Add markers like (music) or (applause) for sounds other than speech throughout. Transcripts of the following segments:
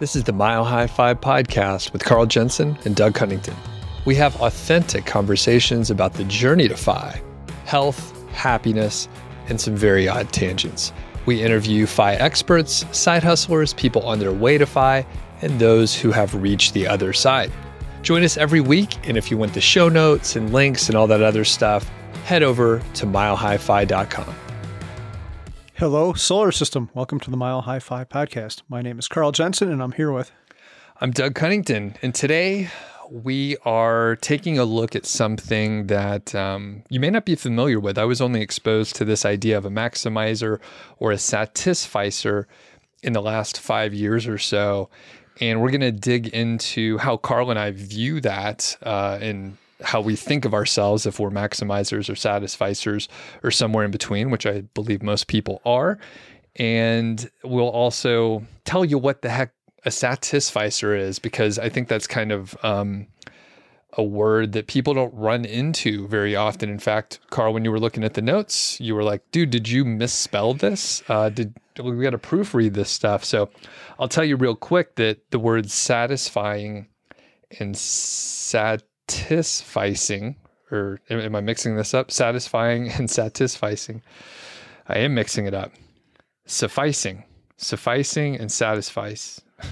This is the Mile High FI podcast with Carl Jensen and Doug Cunnington. We have authentic conversations about the journey to FI, health, happiness, and some very odd tangents. We interview FI experts, side hustlers, people on their way to FI, and those who have reached the other side. Join us every week, and if you want the show notes and links and all that other stuff, head over to milehighfi.com. Hello, Solar System. Welcome to the Mile High FI podcast. My name is Carl Jensen, and I'm here with. I'm Doug Cunnington, and today we are taking a look at something that um, you may not be familiar with. I was only exposed to this idea of a maximizer or a satisficer in the last five years or so. And we're going to dig into how Carl and I view that uh, and how we think of ourselves if we're maximizers or satisficers or somewhere in between, which I believe most people are. And we'll also tell you what the heck a satisficer is, because I think that's kind of um, a word that people don't run into very often. In fact, Carl, when you were looking at the notes, you were like, dude, did you misspell this? Uh, did we got to proofread this stuff? So I'll tell you real quick that the words satisfying and sad satisficing, or am I mixing this up? Satisfying and satisficing. I am mixing it up. Sufficing, sufficing and satisfice. (laughs)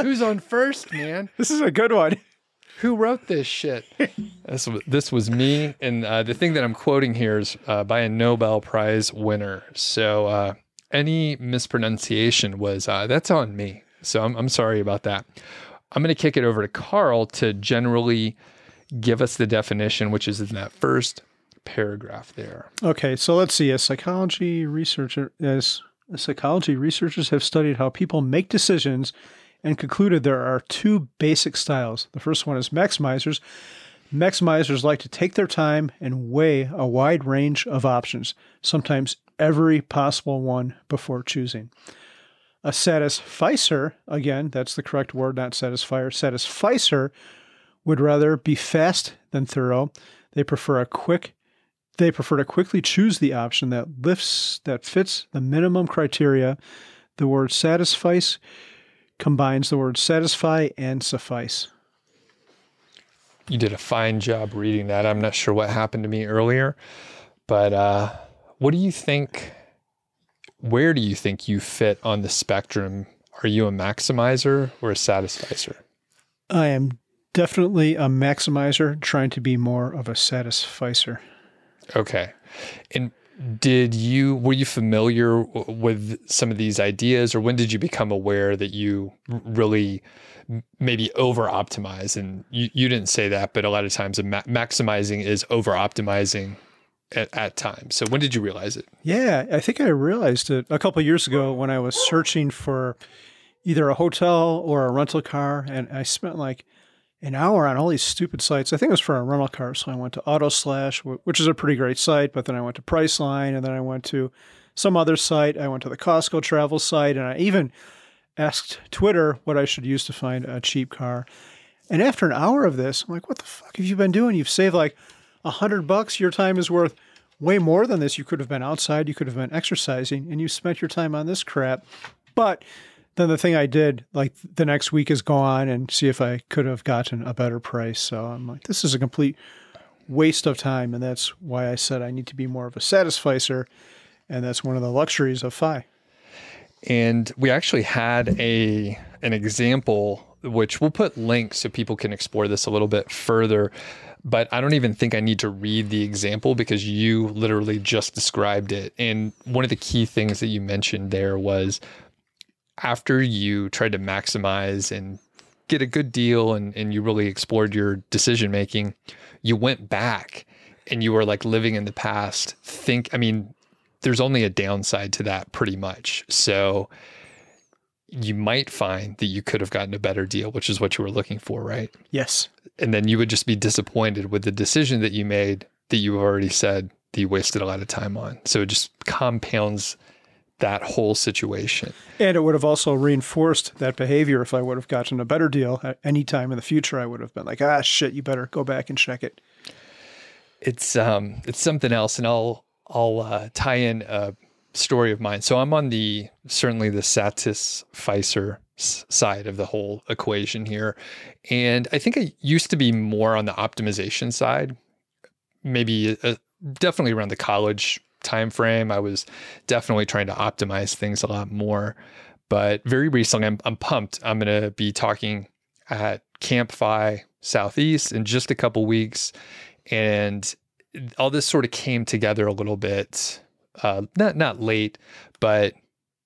Who's on first, man? This is a good one. Who wrote this shit? (laughs) this, this was me. And uh, the thing that I'm quoting here is uh, by a Nobel Prize winner. So uh, any mispronunciation was, uh, that's on me. So I'm, I'm sorry about that. I'm going to kick it over to Carl to generally give us the definition, which is in that first paragraph there. Okay, so let's see. A psychology researcher, as psychology researchers have studied how people make decisions and concluded there are two basic styles. The first one is maximizers. Maximizers like to take their time and weigh a wide range of options, sometimes every possible one before choosing. A satisficer, again, that's the correct word, not satisfier. Satisficer would rather be fast than thorough. They prefer a quick they prefer to quickly choose the option that lifts that fits the minimum criteria. The word satisfice combines the word satisfy and suffice. You did a fine job reading that. I'm not sure what happened to me earlier, but uh, what do you think where do you think you fit on the spectrum? Are you a maximizer or a satisficer? I am definitely a maximizer trying to be more of a satisficer. Okay. And did you were you familiar with some of these ideas or when did you become aware that you really maybe over optimize and you, you didn't say that but a lot of times ma- maximizing is over optimizing at, at times. So when did you realize it? Yeah, I think I realized it a couple years ago when I was searching for either a hotel or a rental car, and I spent like an hour on all these stupid sites. I think it was for a rental car, so I went to AutoSlash, which is a pretty great site, but then I went to Priceline, and then I went to some other site. I went to the Costco travel site, and I even asked Twitter what I should use to find a cheap car. And after an hour of this, I'm like, what the fuck have you been doing? You've saved like a hundred bucks, your time is worth way more than this. You could have been outside, you could have been exercising, and you spent your time on this crap. But then the thing I did, like the next week, is go on and see if I could have gotten a better price. So I'm like, this is a complete waste of time, and that's why I said I need to be more of a satisficer, and that's one of the luxuries of FI. And we actually had a an example which we'll put links so people can explore this a little bit further but I don't even think I need to read the example because you literally just described it. And one of the key things that you mentioned there was after you tried to maximize and get a good deal and, and you really explored your decision making, you went back and you were like living in the past. Think, I mean, there's only a downside to that pretty much. So you might find that you could have gotten a better deal, which is what you were looking for, right? Yes. And then you would just be disappointed with the decision that you made that you already said that you wasted a lot of time on. So it just compounds that whole situation. And it would have also reinforced that behavior if I would have gotten a better deal at any time in the future. I would have been like, ah, shit, you better go back and check it. It's um, it's something else, and I'll I'll uh, tie in a story of mine. So I'm on the certainly the satisficer side of the whole equation here. And I think I used to be more on the optimization side, maybe uh, definitely around the college time frame. I was definitely trying to optimize things a lot more. But very recently, I'm, I'm pumped. I'm going to be talking at CampFi Southeast in just a couple weeks. And all this sort of came together a little bit, uh, not, not late, but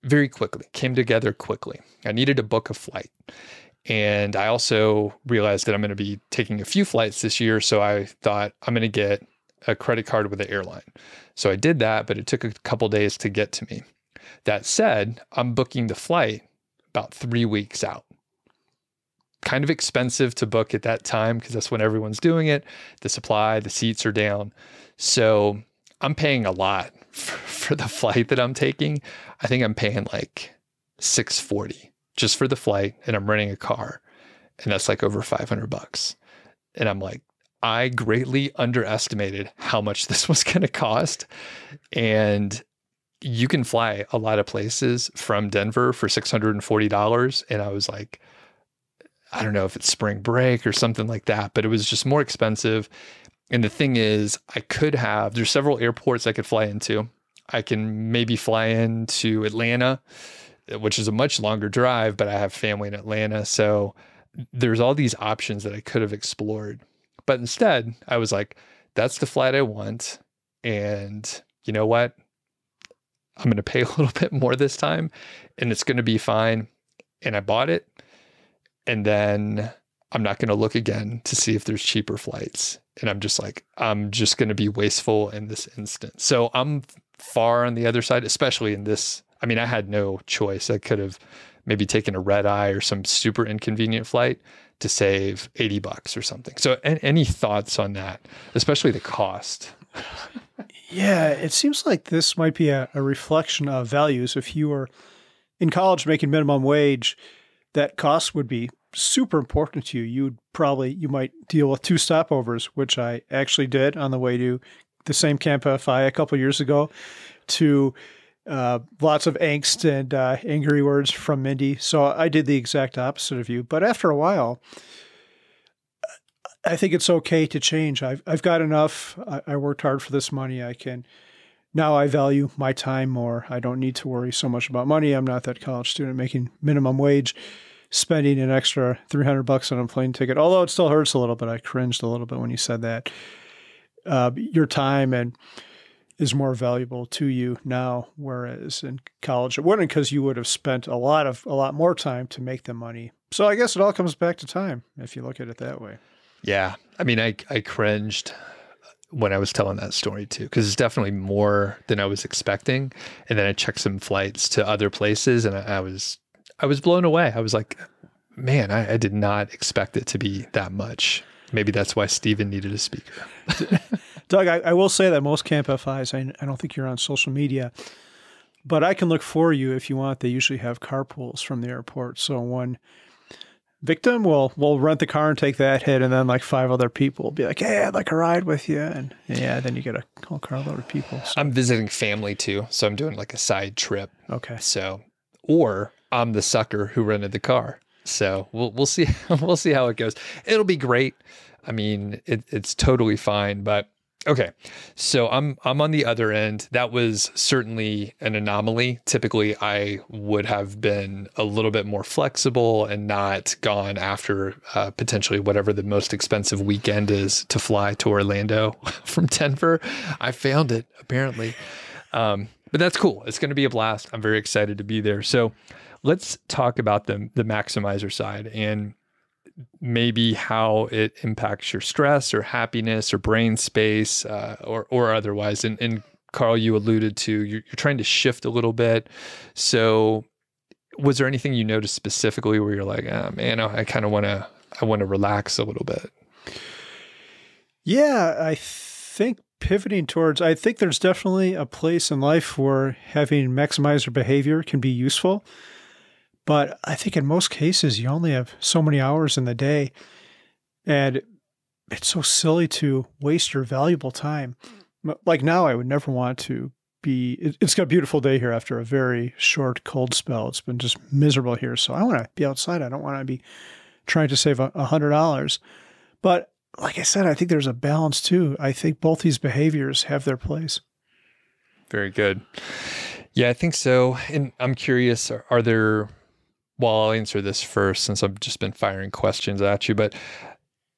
very quickly, came together quickly. I needed to book a flight. And I also realized that I'm going to be taking a few flights this year. So I thought I'm going to get a credit card with the airline. So I did that, but it took a couple days to get to me. That said, I'm booking the flight about three weeks out. Kind of expensive to book at that time because that's when everyone's doing it. The supply, the seats are down. So I'm paying a lot for, for the flight that I'm taking. I think I'm paying like 640 just for the flight and I'm renting a car. And that's like over 500 bucks. And I'm like, I greatly underestimated how much (laughs) this was going to cost. And you can fly a lot of places from Denver for $640. And I was like, I don't know if it's spring break or something like that, but it was just more expensive. And the thing is, I could have, there's several airports I could fly into. I can maybe fly into Atlanta, which is a much longer drive, but I have family in Atlanta. So there's all these options that I could have explored. But instead, I was like, that's the flight I want. And you know what? I'm going to pay (laughs) a little bit more this time and it's going to be fine. And I bought it. And then I'm not going to look again to see if there's cheaper flights. And I'm just like, I'm just going to be wasteful in this instance. So I'm far on the other side, especially in this. I mean, I had no choice. I could have maybe taken a red eye or some super inconvenient flight to save 80 bucks or something. So, any thoughts on that, especially the cost? yeah, it seems like this might be a, a, reflection of values. If you were in college making minimum wage, that cost would be super important to you. You would probably you might deal with two stopovers, which I actually did on the way to the same Camp FI a couple years ago to uh, lots of angst and uh, angry words from Mindy. So I did the exact opposite of you. But after a while, I think it's okay to change. I've I've got enough. I, I worked hard for this money. I can now I value my time more. I don't need to worry so much about money. I'm not that college student making minimum wage, spending an extra 300 bucks on a plane ticket. Although it still hurts a little bit. I cringed a little bit when you said that. Uh, your time and is more valuable to you now, whereas in college it wouldn't because you would have spent a lot of a lot more time to make the money. So I guess it all comes back to time if you look at it that way. Yeah, I mean, I I cringed when I was telling that story too because it's definitely more than I was expecting, and then I checked some flights to other places, and I, I was I was blown away. I was like, man, I, I did not expect it to be that much. Maybe that's why Steven needed a speaker. (laughs) Doug, I, I, will say that most Camp FIs, I, I, don't think you're on social media, but I can look for you if you want. They usually have carpools from the airport. So one victim will will rent the car and take that hit, and then like five other people will be like, "Hey, I'd like a ride with you," and yeah, then you get a whole carload of people. So. I'm visiting family too, so I'm doing like a side trip. Okay. So, or I'm the sucker who rented the car. So we'll we'll see (laughs) we'll see how it goes. It'll be great. I mean, it, it's totally fine, but okay. So I'm I'm on the other end. That was certainly an anomaly. Typically, I would have been a little bit more flexible and not gone after uh, potentially whatever the most expensive weekend is to fly to Orlando (laughs) from Denver. I found it apparently. Um, but that's cool. It's going to be a blast. I'm very excited to be there. So let's talk about the the maximizer side and maybe how it impacts your stress or happiness or brain space uh, or or otherwise. And, and Carl, you alluded to you're, you're trying to shift a little bit. So, was there anything you noticed specifically where you're like, oh, man, I kind of want to I want to relax a little bit? Yeah, I think pivoting towards I think there's definitely a place in life where having maximizer behavior can be useful. But I think in most cases, you only have so many hours in the day. And it's so silly to waste your valuable time. Like now, I would never want to be. It, it's got a beautiful day here after a very short cold spell. It's been just miserable here, so I want to be outside. I don't want to be trying to save a hundred dollars. But like I said, I think there's a balance too. I think both these behaviors have their place. Very good. Yeah, I think so. And I'm curious, are, are there well, I'll answer this first since I've just been firing questions at you, but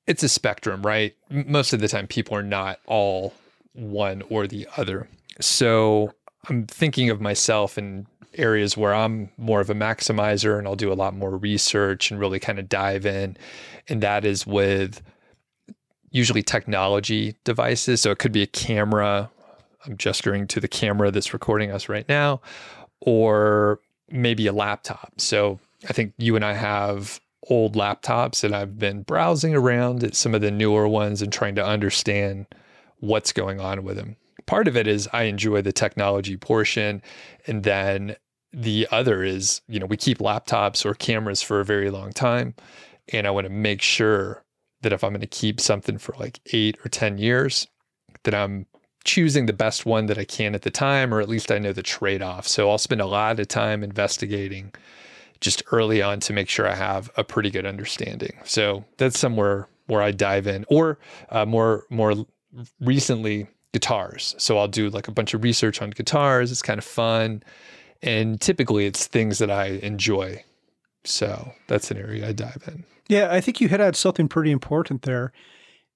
it's a spectrum, right? Most of the time, people are not all one or the other. So I'm thinking of myself in areas where I'm more of a maximizer and I'll do a lot more research and really kind of dive in. And that is with usually technology devices. So it could be a camera. I'm gesturing to the camera that's recording us right now, or maybe a laptop. So I think you and I have old laptops and I've been browsing around at some of the newer ones and trying to understand what's going on with them. Part of it is I enjoy the technology portion. And then the other is, you know, we keep laptops or cameras for a very long time. And I want to make sure that if I'm going to keep something for like eight or 10 years, that I'm choosing the best one that I can at the time, or at least I know the trade off. So I'll spend a lot of time investigating just early on to make sure I have a pretty good understanding. So that's somewhere where I dive in, or uh, more more recently guitars. So I'll do like a bunch of research on guitars. It's kind of fun, and typically it's things that I enjoy. So that's an area I dive in. Yeah, I think you hit on something pretty important there.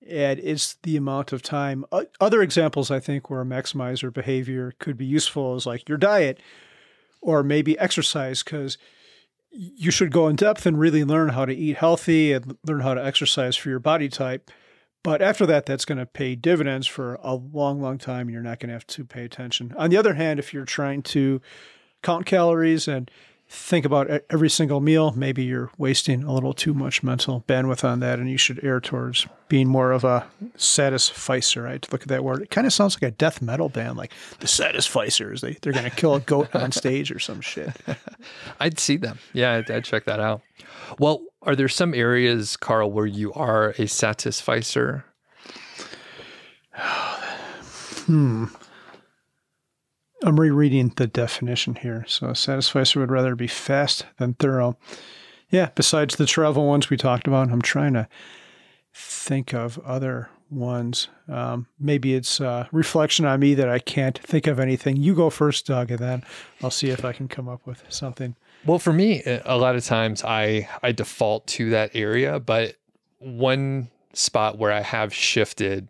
And it's the amount of time. Other examples, I think, where a maximizer behavior could be useful is like your diet or maybe exercise, because you should go in depth and really learn how to eat healthy and learn how to exercise for your body type. But after that, that's going to pay dividends for a long, long time. You're not going to have to pay attention. On the other hand, if you're trying to count calories and think about every single meal, maybe you're wasting a little too much mental bandwidth on that, and you should err towards being more of a satisficer, right? To look at that word, it kind of sounds like a death metal band, like the satisficers. They they're going to kill a goat on stage or some shit. (laughs) I'd see them. Yeah, I'd, I'd, check that out. Well, are there some areas, Carl, where you are a satisficer? hmm. I'm rereading the definition here. So, a satisficer would rather be fast than thorough. Yeah, besides the travel ones we talked about, I'm trying to think of other ones. Um, maybe it's a reflection on me that I can't think of anything. You go first, Doug, and then I'll see if I can come up with something. Well, for me, a lot of times I I default to that area, but one spot where I have shifted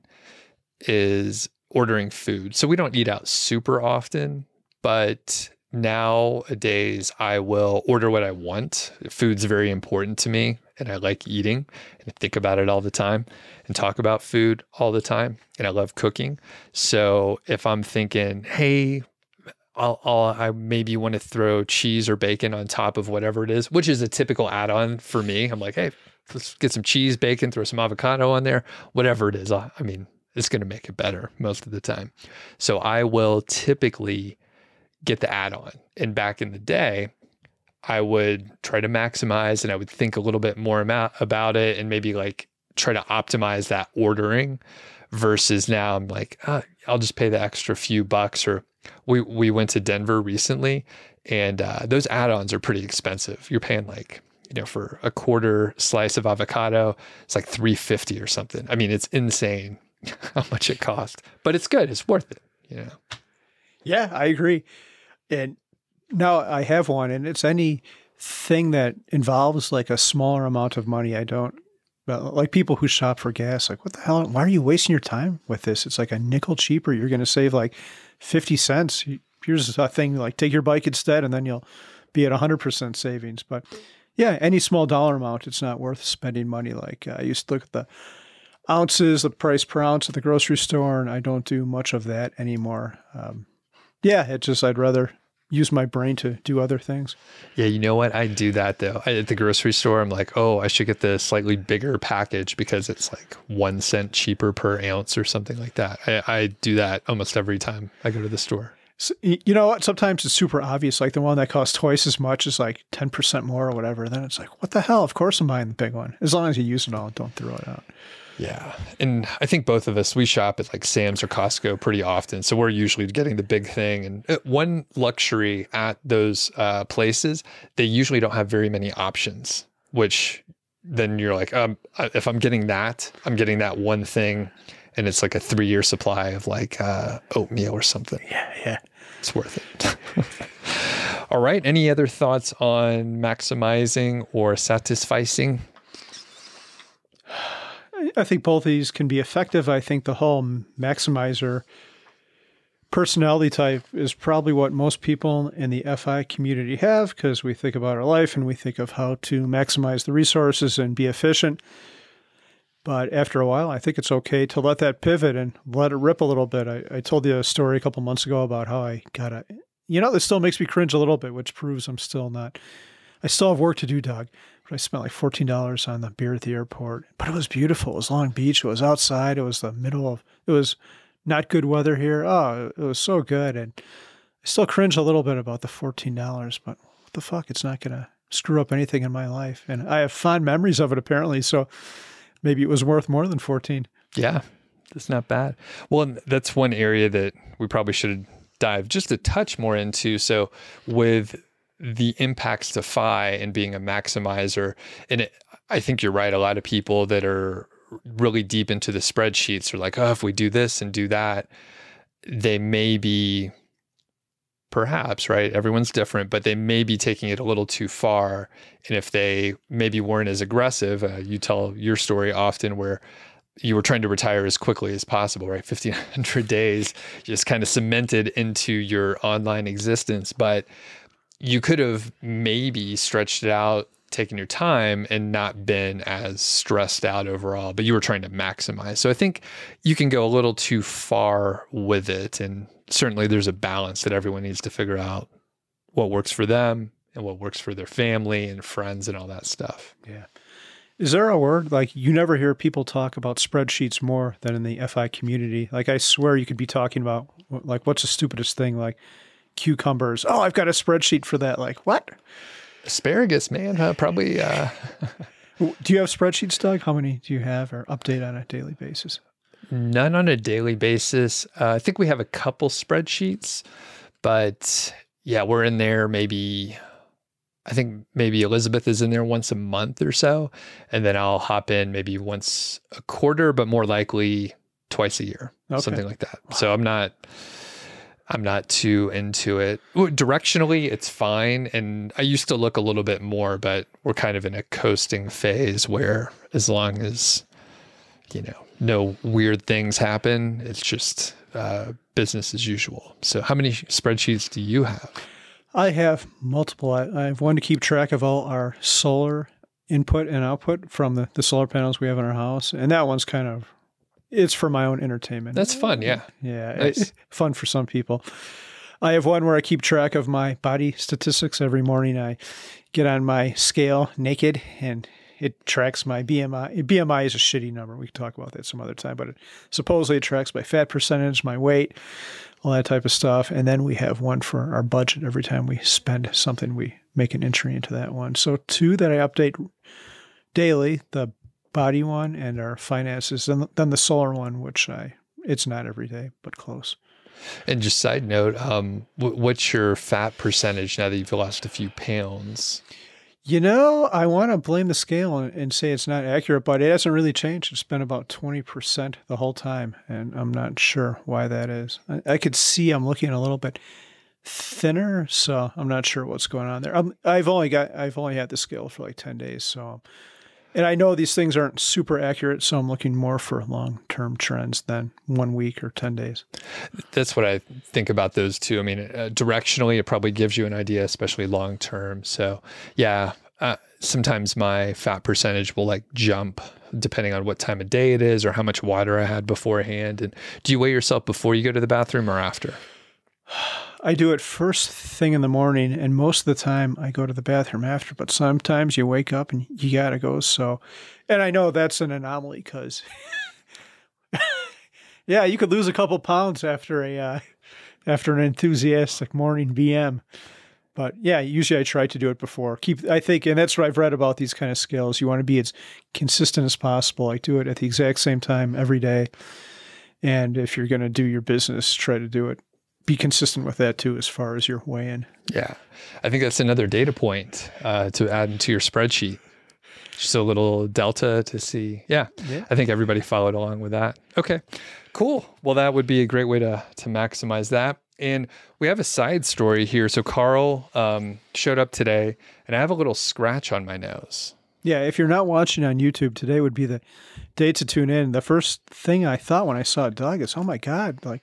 is ordering food. So we don't eat out super often, but nowadays I will order what I want. Food's very important to me and I like eating and think about it all the time and talk about food all the time. And I love cooking. So if I'm thinking, hey, I'll, I'll, i maybe want to throw cheese or bacon on top of whatever it is, which is a typical add on for me. I'm like, hey, let's get some cheese, bacon, throw some avocado on there, whatever it is. I, I mean, it's going to make it better most of the time. So I will typically get the add on. And back in the day, I would try to maximize and I would think a little bit more about, it and maybe like try to optimize that ordering versus now I'm like, oh, I'll just pay the extra few bucks. Or we, we went to Denver recently and uh, those add ons are pretty expensive. You're paying like, you know, for a quarter slice of avocado, it's like 350 or something. I mean, it's insane (laughs) how much it cost, but it's good. It's worth it. You know. Yeah, I agree. And now I have one, and it's any thing that involves like a smaller amount of money. I don't like people who shop for gas. Like, what the hell? Why are you wasting your time with this? It's like a nickel cheaper. You're going to save like fifty cents. Here's a thing like take your bike instead, and then you'll be at hundred percent savings. But yeah, any small dollar amount, it's not worth spending money. Like uh, I used to look at the ounces, the price per ounce at the grocery store, and I don't do much of that anymore. Um, yeah, it just I'd rather use my brain to do other things. Yeah, you know what? I do that though. I, at the grocery store, I'm like, oh, I should get the slightly bigger package because it's like one cent cheaper per ounce or something like that. I, I do that almost every time I go to the store. So, you know what? Sometimes it's super obvious. Like the one that costs twice as much is like 10% more or whatever. Then it's like, what the hell? Of course I'm buying the big one. As long as you use it all, don't throw it out. Yeah. And I think both of us, we shop at like Sam's or Costco pretty often. So we're usually getting the big thing. And uh, one luxury at those uh, places, they usually don't have very many options, which then you're like, um, if I'm getting that, I'm getting that one thing. And it's like a three year supply of like uh, oatmeal or something. Yeah, yeah. It's worth it. (laughs) All right. Any other thoughts on maximizing or satisficing? I think both these can be effective. I think the whole maximizer personality type is probably what most people in the FI community have because we think about our life and we think of how to maximize the resources and be efficient. But after a while, I think it's okay to let that pivot and let it rip a little bit. I, I told you a story a couple months ago about how I got a, you know, this still makes me cringe a little bit, which proves I'm still not, I still have work to do, Doug. But I spent like $14 on the beer at the airport. But it was beautiful. It was Long Beach. It was outside. It was the middle of, it was not good weather here. Oh, it was so good. And I still cringe a little bit about the $14, but what the fuck? It's not to screw up anything in my life. And I have fond memories of it apparently. So maybe it was worth more than 14. Yeah, that's not bad. Well, that's one area that we probably should dive just a touch more into. So with the impacts to FI and being a maximizer, and it, I think you're right. A lot of people that are really deep into the spreadsheets are like, oh, if we do this and do that, they may be perhaps, right? Everyone's different, but they may be taking it a little too far. And if they maybe weren't as aggressive, uh, you tell your story often where you were trying to retire as quickly as possible, right? (laughs) 1500 days just kind of cemented into your online existence. But you could have maybe stretched it out taken your time and not been as stressed out overall, but you were trying to maximize. So I think you can go a little too far with it. And certainly there's a balance that everyone needs to figure out what works for them and what works for their family and friends and all that stuff. Yeah. Is there a word like you never hear people talk about spreadsheets more than in the FI community? Like I swear you could be talking about like what's the stupidest thing like cucumbers. Oh, I've got a spreadsheet for that. Like what? asparagus, man. Huh? Probably. Uh... (laughs) do you have spreadsheets, Doug? How many do you have or update on a daily basis? None on a daily basis. Uh, I think we have a couple spreadsheets, but yeah, we're in there maybe. I think maybe Elizabeth is in there once a month or so, and then I'll hop in maybe once a quarter, but more likely twice a year, okay. something like that. Wow. So I'm not I'm not too into it. Directionally, it's fine. And I used to look a little bit more, but we're kind of in a coasting phase where as long as, you know, no weird things happen, it's just uh, business as usual. So, how many spreadsheets do you have? I have multiple. I, have one to keep track of all our solar input and output from the, the solar panels we have in our house. And that one's kind of it's for my own entertainment. That's fun. Yeah. Yeah. Nice. It, fun for some people. I have one where I keep track of my body statistics every morning. I get on my scale naked and it tracks my BMI. BMI is a shitty number. We can talk about that some other time, but it supposedly it tracks my fat percentage, my weight, all that type of stuff. And then we have one for our budget. Every time we spend something, we make an entry into that one. So two that I update daily, the body one and our finances, and then the solar one, which I it's not every day, but close. And just side note, um, what's your fat percentage now that you've lost a few pounds? You know, I want to blame the scale and, and, say it's not accurate, but it hasn't really changed. It's been about 20% the whole time, and I'm not sure why that is. I, I could see I'm looking a little bit thinner, so I'm not sure what's going on there. i have only got I've only had the scale for like 10 days, so and I know these things aren't super accurate, so I'm looking more for long term trends than one week or 10 days. That's what I think about those too. I mean, uh, directionally, it probably gives you an idea, especially long term. So, yeah, uh, sometimes my fat percentage will like jump depending on what time of day it is or how much water I had beforehand. And do you weigh yourself before you go to the bathroom or after? I do it first thing in the morning, and most of the time I go to the bathroom after. But sometimes you wake up and you gotta go. So, and I know that's an anomaly because, (laughs) yeah, you could lose a couple pounds after a uh, after an enthusiastic morning BM. But yeah, usually I try to do it before. Keep I think, and that's what I've read about these kind of skills. You want to be as consistent as possible. Like do it at the exact same time every day. And if you're going to do your business, try to do it. Be consistent with that too, as far as your weigh in. Yeah. I think that's another data point uh, to add into your spreadsheet. Just a little delta to see. Yeah, Yeah. I think everybody followed along with that. Okay, cool. Well, that would be a great way to to maximize that. And we have a side story here. So Carl um, showed up today, and I have a little scratch on my nose. Yeah, if you're not watching on YouTube, today would be the day to tune in. The first thing I thought when I saw Doug is, oh my God, like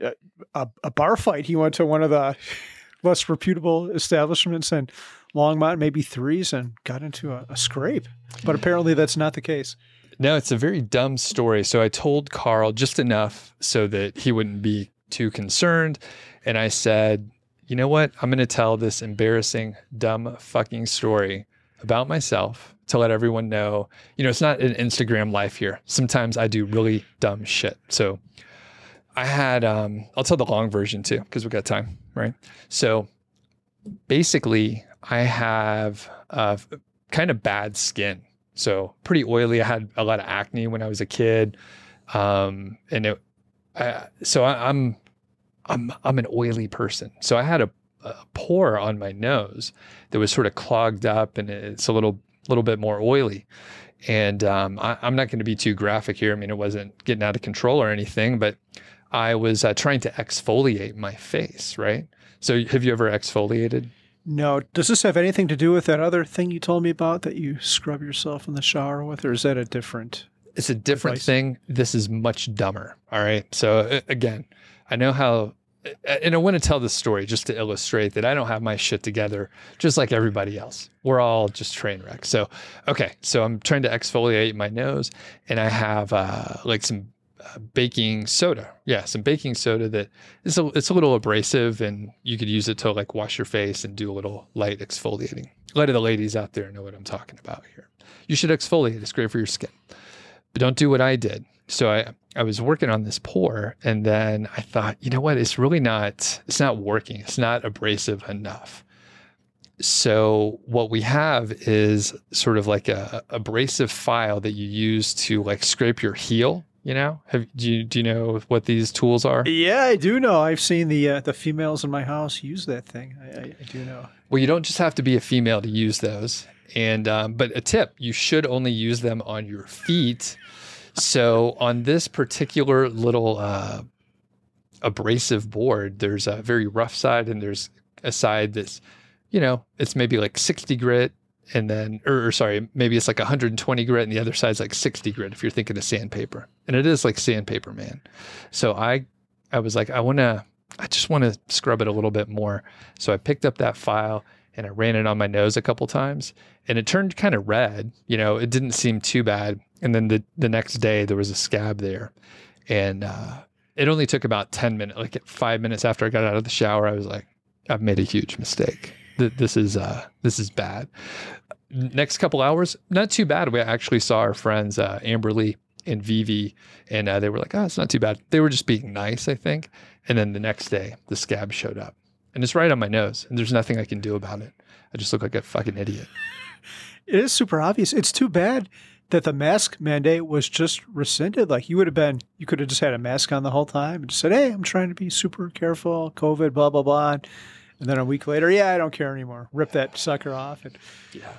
a, a, a bar fight. He went to one of the (laughs) less reputable establishments in Longmont, maybe threes, and got into a, a scrape. But apparently that's not the case. No, it's a very dumb story. So I told Carl just enough so that he wouldn't be too concerned. And I said, you know what? I'm going to tell this embarrassing, dumb fucking story about myself to let everyone know. You know, it's not an Instagram life here. Sometimes I do really dumb shit. So I had, um, I'll tell the long version too, because we got time, right? So basically, I have uh, kind of bad skin. So pretty oily. I had a lot of acne when I was a kid, um, and it. I, so I, I'm, I'm, I'm an oily person. So I had a, a pore on my nose that was sort of clogged up, and it's a little, little bit more oily. And um, I, I'm not going to be too graphic here. I mean, it wasn't getting out of control or anything, but I was uh, trying to exfoliate my face. Right. So have you ever exfoliated? No, does this have anything to do with that other thing you told me about that you scrub yourself in the shower with, or is that a different? it's a different Advice. thing. This is much dumber. All right. So again, I know how, and I want to tell this story just to illustrate that I don't have my shit together, just like everybody else. We're all just train wrecks. So, okay. So I'm trying to exfoliate my nose, and I have uh, like some uh, baking soda. Yeah, some baking soda that is a, it's a little abrasive, and you could use it to like wash your face and do a little light exfoliating. A lot of the ladies out there know what I'm talking about here. You should exfoliate. It's great for your skin but don't do what I did. So I, I was working on this pore and then I thought, you know what? It's really not, it's not working. It's not abrasive enough. So what we have is sort of like a abrasive file that you use to like scrape your heel. You know, have do you do you know what these tools are? Yeah, I do know. I've seen the uh, the females in my house use that thing. I, I, I do know. Well, you don't just have to be a female to use those. And um, but a tip, you should only use them on your feet. So on this particular little uh, abrasive board, there's a very rough side, and there's a side that's, you know, it's maybe like 60 grit, and then, or, or sorry, maybe it's like 120 grit, and the other side's like 60 grit if you're thinking of sandpaper, and it is like sandpaper, man. So I, I was like, I want to, I just want to scrub it a little bit more. So I picked up that file and I ran it on my nose a couple times and it turned kind of red. You know, it didn't seem too bad. And then the, the next day there was a scab there. And uh, it only took about 10 minutes, like five minutes after I got out of the shower, I was like, I've made a huge mistake. Th- This is uh, this is bad. Next couple hours, not too bad. We actually saw our friends uh, Amberly and Vivi, and uh, they were like, "Oh, it's not too bad." They were just being nice, I think. And then the next day, the scab showed up, and it's right on my nose, and there's nothing I can do about it. I just look like a fucking idiot. (laughs) It is super obvious. It's too bad that the mask mandate was just rescinded. Like you would have been, you could have just had a mask on the whole time and just said, "Hey, I'm trying to be super careful, COVID, blah blah blah." And then a week later, yeah, I don't care anymore. Rip that sucker off. And Yeah,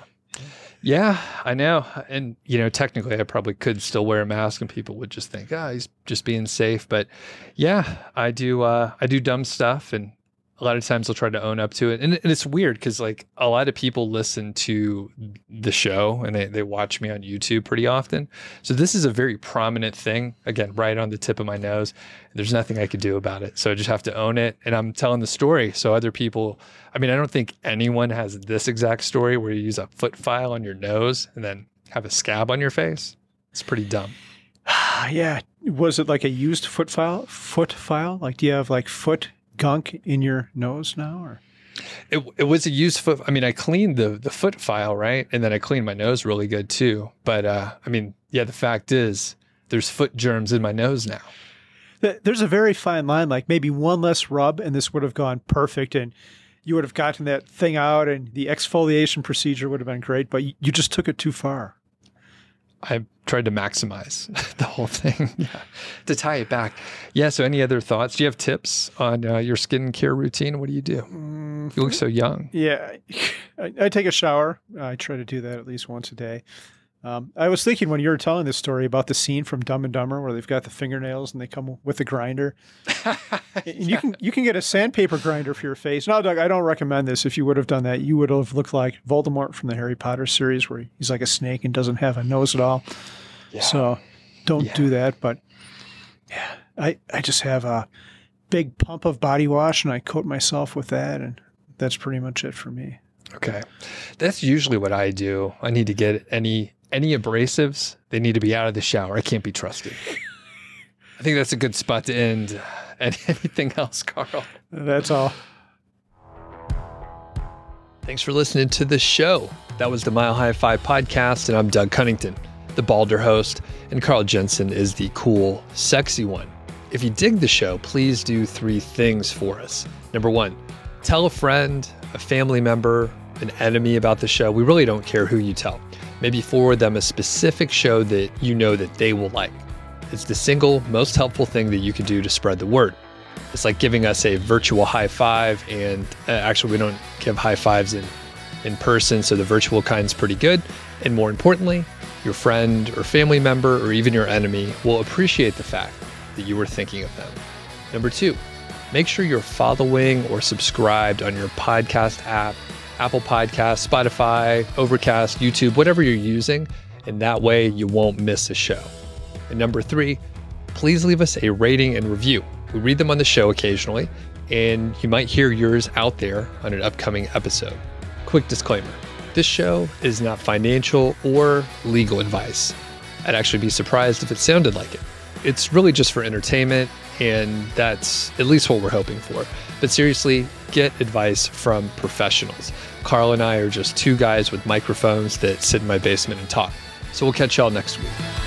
I know. And, you know, technically, I probably could still wear a mask and people would just think, ah, he's just being safe. But yeah, I do, uh, I do dumb stuff. And a lot of times I'll try to own up to it. And, and it's weird because, like, a lot of people listen to the show and they, they watch me on YouTube pretty often. So this is a very prominent thing, again, right on the tip of my nose. There's nothing I could do about it. So I just have to own it. And I'm telling the story. So other people, I mean, I don't think anyone has this exact story where you use a foot file on your nose and then have a scab on your face. It's pretty dumb. (sighs) yeah, was it like a used foot file? Foot file? Like, do you have like foot gunk in your nose now? Or It, it was a used foot. I mean, I cleaned the the foot file, right? And then I cleaned my nose really good too. But uh, I mean, yeah, the fact is there's foot germs in my nose now. There's a very fine line. Like maybe one less rub, and this would have gone perfect, and you would have gotten that thing out and the exfoliation procedure would have been great, but you just took it too far. I tried to maximize (laughs) the whole thing. (laughs) yeah. To tie it back. Yeah. So, any other thoughts? Do you have tips on uh, your skincare routine? What do you do? Mm, You look so young. Yeah, (laughs) I, I take a shower. I try to do that at least once a day. Um, I was thinking when you were telling this story about the scene from Dumb and Dumber where they've got the fingernails and they come with a grinder. (laughs) You can you can get a sandpaper grinder for your face. Now, Doug, I don't recommend this. If you would have done that, you would have looked like Voldemort from the Harry Potter series, where he's like a snake and doesn't have a nose at all. Yeah. So don't Yeah. do that. But yeah, I, I just have a big pump of body wash and I coat myself with that. And that's pretty much it for me. Okay. That's usually what I do. I need to get any any abrasives, they need to be out of the shower. I can't be trusted. I think that's a good spot to end. Uh, and (laughs) anything else, Carl? That's all. Thanks for listening to the show. That was the Mile High FI podcast, and I'm Doug Cunnington, the Balder host, and Carl Jensen is the cool, sexy one. If you dig the show, please do three things for us. Number one, tell a friend, a family member, an enemy about the show. We really don't care who you tell. Maybe forward them a specific show that you know that they will like. It's the single most helpful thing that you can do to spread the word. It's like giving us a virtual high five, and uh, actually, we don't give high fives in in person, so the virtual kind's pretty good. And more importantly, your friend or family member or even your enemy will appreciate the fact that you were thinking of them. Number two, make sure you're following or subscribed on your podcast app, Apple Podcasts, Spotify, Overcast, YouTube, whatever you're using, and that way you won't miss a show. And number three, please leave us a rating and review. We read them on the show occasionally, and you might hear yours out there on an upcoming episode. Quick disclaimer this show is not financial or legal advice. I'd actually be surprised if it sounded like it. It's really just for entertainment, and that's at least what we're hoping for. But seriously, get advice from professionals. Carl and I are just two guys with microphones that sit in my basement and talk. So we'll catch y'all next week.